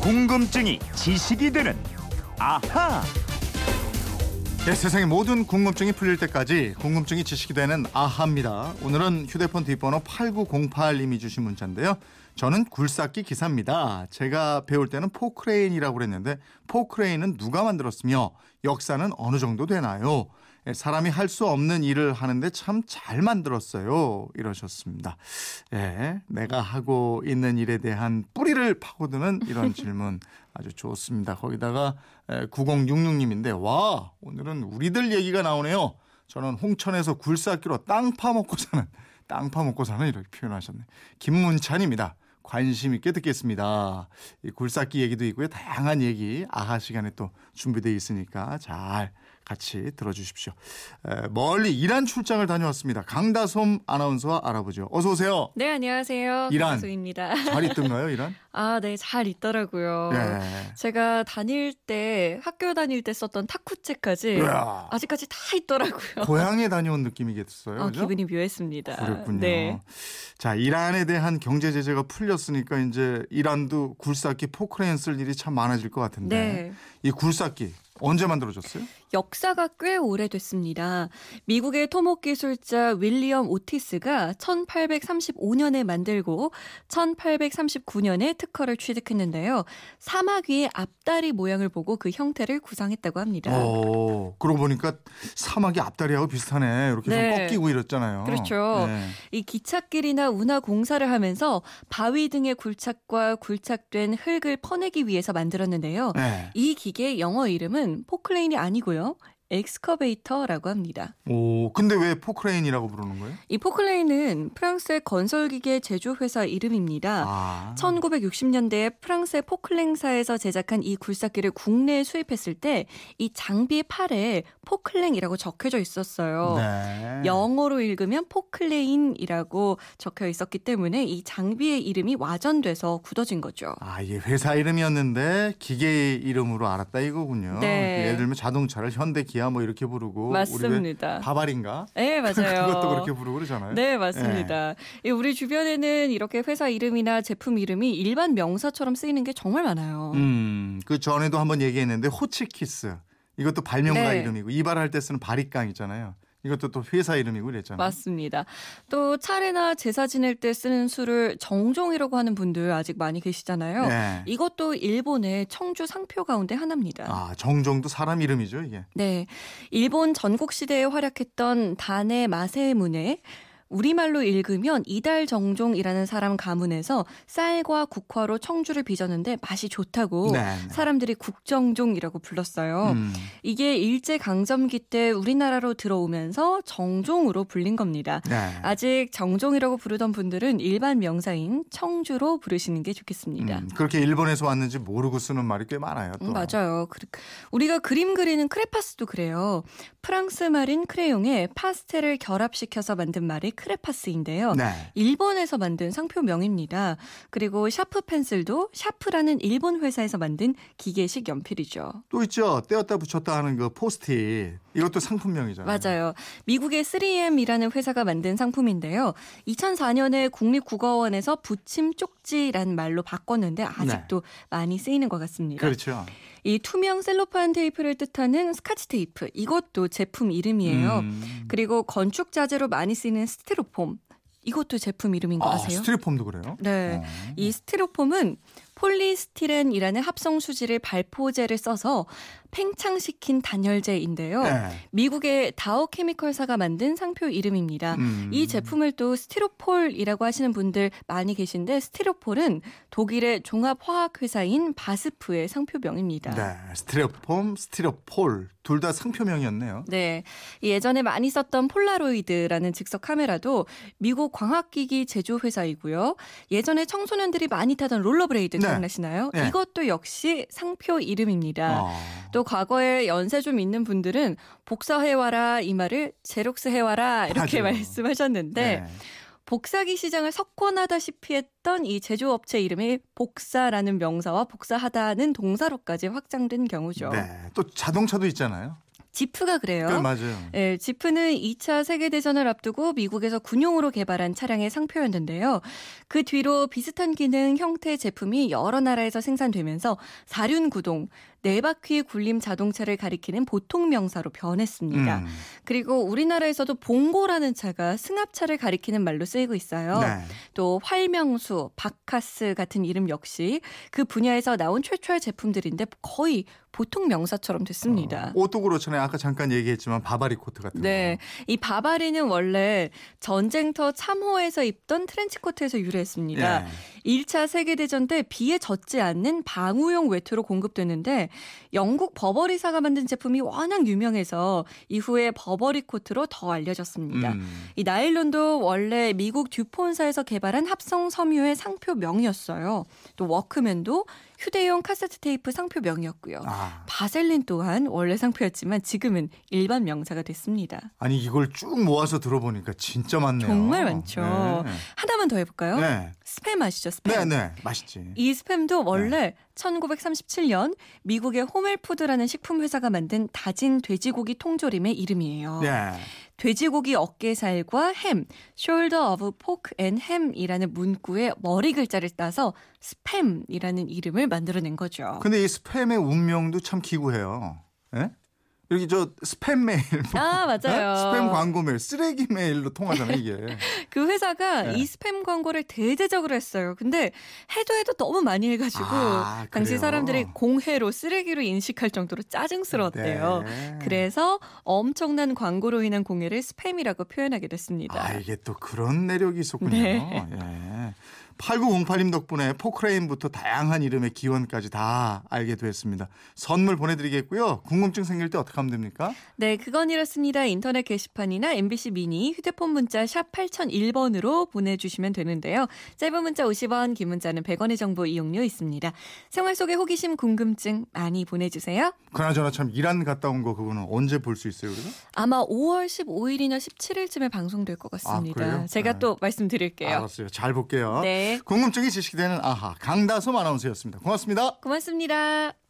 궁금증이 지식이 되는 아하. 네, 세상의 모든 궁금증이 풀릴 때까지 궁금증이 지식이 되는 아하입니다. 오늘은 휴대폰 뒷번호 8908님이 주신 문자인데요. 저는 굴삭기 기사입니다. 제가 배울 때는 포크레인이라고 그랬는데 포크레인은 누가 만들었으며 역사는 어느 정도 되나요? 예, 사람이 할 수 없는 일을 하는데 참 잘 만들었어요. 이러셨습니다. 예, 내가 하고 있는 일에 대한 뿌리를 파고드는 이런 질문 아주 좋습니다. 거기다가 9066님인데 와 오늘은 우리들 얘기가 나오네요. 저는 홍천에서 굴삭기로 땅 파먹고 사는 땅 파먹고 사는 이렇게 표현하셨네. 김문찬입니다. 관심 있게 듣겠습니다. 이 굴삭기 얘기도 있고요. 다양한 얘기 아하 시간에 또 준비되어 있으니까 잘 같이 들어주십시오. 에, 멀리 이란 출장을 다녀왔습니다. 강다솜 아나운서와 알아보죠. 어서 오세요. 네, 안녕하세요. 이란. 강소입니다. 잘 있던가요, 이란? 아, 네, 잘 있더라고요. 네. 제가 다닐 때 학교 다닐 때 썼던 타쿠책까지 이야. 아직까지 다 있더라고요. 고향에 다녀온 느낌이겠어요. 아, 그죠? 기분이 묘했습니다. 그랬군요. 네. 자, 이란에 대한 경제 제재가 풀렸으니까 이제 이란도 굴삭기 포크레인 쓸 일이 참 많아질 것 같은데 네. 이 굴삭기 언제 만들어졌어요? 역사가 꽤 오래됐습니다. 미국의 토목 기술자 윌리엄 오티스가 1835년에 만들고 1839년에 특허를 취득했는데요. 사막 위의 앞다리 모양을 보고 그 형태를 구상했다고 합니다. 오, 그러고 보니까 사막이 앞다리하고 비슷하네. 이렇게 네. 좀 꺾이고 이랬잖아요. 그렇죠. 네. 이 기찻길이나 운하 공사를 하면서 바위 등의 굴착과 굴착된 흙을 퍼내기 위해서 만들었는데요. 네. 이 기계의 영어 이름은 포클레인이 아니고요. excavator라고 합니다. 오, 근데 왜 포크레인이라고 부르는 거예요? 이 포클레인은 프랑스의 건설기계 제조회사 이름입니다. 아. 1960년대에 프랑스의 포클랭사에서 제작한 이 굴삭기를 국내에 수입했을 때 이 장비 팔에 포클랭이라고 적혀져 있었어요. 네. 영어로 읽으면 포클레인이라고 적혀 있었기 때문에 이 장비의 이름이 와전돼서 굳어진 거죠. 아, 이게 회사 이름이었는데 기계 이름으로 알았다 이거군요. 네. 예를 들면 자동차를 현대 기아 뭐 이렇게 부르고 우리 맞습니다. 왜 바발인가? 네, 맞아요. 그것도 그렇게 부르고 그러잖아요. 네, 맞습니다. 이 우리 주변에는 이렇게 회사 이름이나 제품 이름이 일반 명사처럼 쓰이는 게 정말 많아요. 음, 그 전에도 한번 얘기했는데 호치키스 이것도 발명가 네. 이름이고 이발할 때 쓰는 바리깡 있잖아요. 이것도 또 회사 이름이고 그랬잖아요. 맞습니다. 또 차례나 제사 지낼 때 쓰는 술을 정종이라고 하는 분들 아직 많이 계시잖아요. 네. 이것도 일본의 청주 상표 가운데 하나입니다. 아, 정정도 사람 이름이죠, 이게. 네. 일본 전국 시대에 활약했던 다네 마세문에 우리말로 읽으면 이달 정종이라는 사람 가문에서 쌀과 국화로 청주를 빚었는데 맛이 좋다고 네, 네. 사람들이 국정종이라고 불렀어요. 음. 이게 일제 강점기 때 우리나라로 들어오면서 정종으로 불린 겁니다. 네. 아직 정종이라고 부르던 분들은 일반 명사인 청주로 부르시는 게 좋겠습니다. 음, 그렇게 일본에서 왔는지 모르고 쓰는 말이 꽤 많아요. 또. 음, 맞아요. 그- 우리가 그림 그리는 크레파스도 그래요. 프랑스 말인 크레용에 파스텔을 결합시켜서 만든 말이 크레파스인데요. 네. 일본에서 만든 상표명입니다. 그리고 샤프 펜슬도 샤프라는 일본 회사에서 만든 기계식 연필이죠. 또 있죠. 떼었다 붙였다 하는 그 포스트잇. 이것도 상품명이잖아요. 맞아요. 미국의 3M이라는 회사가 만든 상품인데요. 2004년에 국립국어원에서 붙임 쪽지라는 말로 바꿨는데 아직도 많이 쓰이는 것 같습니다. 네. 그렇죠. 이 투명 셀로판 테이프를 뜻하는 스카치 테이프 이것도 제품 이름이에요. 음. 그리고 건축 자재로 많이 쓰이는 스티로폼 이것도 제품 이름인 거 아, 아세요? 스티로폼도 그래요? 네. 어. 이 스티로폼은 폴리스티렌이라는 합성 수지를 발포제를 써서 팽창시킨 단열재인데요. 네. 미국의 다우 케미컬사가 만든 상표 이름입니다. 음. 이 제품을 또 스티로폴이라고 하시는 분들 많이 계신데 스티로폴은 독일의 종합화학 회사인 바스프의 상표명입니다. 네. 스티로폼, 스티로폴 둘 다 상표명이었네요. 네. 이 예전에 많이 썼던 폴라로이드라는 즉석 카메라도 미국 광학기기 제조 회사이고요. 예전에 청소년들이 많이 타던 롤러블레이드 네. 기억나시나요? 네. 이것도 역시 상표 이름입니다. 아. 또 과거에 연세 좀 있는 분들은 복사해와라 이 말을 제록스 해와라 이렇게 맞아요. 말씀하셨는데 네. 복사기 시장을 석권하다시피 했던 이 제조업체 이름이 복사라는 명사와 복사하다는 동사로까지 확장된 경우죠. 네. 또 자동차도 있잖아요. 지프가 그래요. 그 맞아요. 예, 지프는 2차 세계대전을 앞두고 미국에서 군용으로 개발한 차량의 상표였는데요. 그 뒤로 비슷한 기능, 형태 제품이 여러 나라에서 생산되면서 사륜구동, 네 바퀴 굴림 자동차를 가리키는 보통 명사로 변했습니다. 음. 그리고 우리나라에서도 봉고라는 차가 승합차를 가리키는 말로 쓰이고 있어요. 네. 또 활명수, 바카스 같은 이름 역시 그 분야에서 나온 최초의 제품들인데 거의 보통 명사처럼 됐습니다. 어, 옷도 그렇잖아요. 아까 잠깐 얘기했지만 바바리 코트 같은 네. 거. 이 바바리는 원래 전쟁터 참호에서 입던 트렌치코트에서 유래했습니다. 예. 1차 세계대전 때 비에 젖지 않는 방우용 외투로 공급됐는데 영국 버버리사가 만든 제품이 워낙 유명해서 이후에 버버리 코트로 더 알려졌습니다. 음. 이 나일론도 원래 미국 듀폰사에서 개발한 합성 섬유의 상표명이었어요. 또 워크맨도 휴대용 카세트 테이프 상표 명이었고요. 아, 바셀린 또한 원래 상표였지만 지금은 일반 명사가 됐습니다. 아니 이걸 쭉 모아서 들어보니까 진짜 많네요. 정말 많죠. 네. 하나만 더 해볼까요? 네. 스팸 아시죠? 스팸. 네, 네. 맛있지. 이 스팸도 원래 1937년 미국의 호멜푸드라는 식품 회사가 만든 다진 돼지고기 통조림의 이름이에요. 네. 돼지고기 어깨살과 햄, shoulder of pork and ham이라는 문구의 머리 글자를 따서 스팸이라는 이름을 만들어낸 거죠. 근데 이 스팸의 운명도 참 기구해요. 예? 여기 저 스팸 메일. 아 맞아요. 예? 스팸 광고 메일, 쓰레기 메일로 통하잖아요, 이게. 그 회사가 네. 이 스팸 광고를 대대적으로 했어요. 근데 해도 해도 너무 많이 해가지고 아, 당시? 사람들이 공해로 쓰레기로 인식할 정도로 짜증스러웠대요. 네. 그래서 엄청난 광고로 인한 공해를 스팸이라고 표현하게 됐습니다. 아, 이게 또 그런 내력이 있었군요. 네. 예. 8908님 덕분에 포크레인부터 다양한 이름의 기원까지 다 알게 됐습니다. 선물 보내드리겠고요. 궁금증 생길 때 어떻게 하면 됩니까? 네, 그건 이렇습니다. 인터넷 게시판이나 MBC 미니 휴대폰 문자 샵 8001번으로 보내주시면 되는데요. 짧은 문자 50원, 긴 문자는 100원의 정보 이용료 있습니다. 생활 속의 호기심, 궁금증 많이 보내주세요. 그나저나 참 이란 갔다 온 거 그거는 언제 볼 수 있어요, 우리가? 아마 5월 15일이나 17일쯤에 방송될 것 같습니다. 아? 제가 네. 또 말씀드릴게요. 알았어요. 잘 볼게요. 네, 궁금증이 지식되는 아하 강다솜 아나운서였습니다. 고맙습니다. 고맙습니다.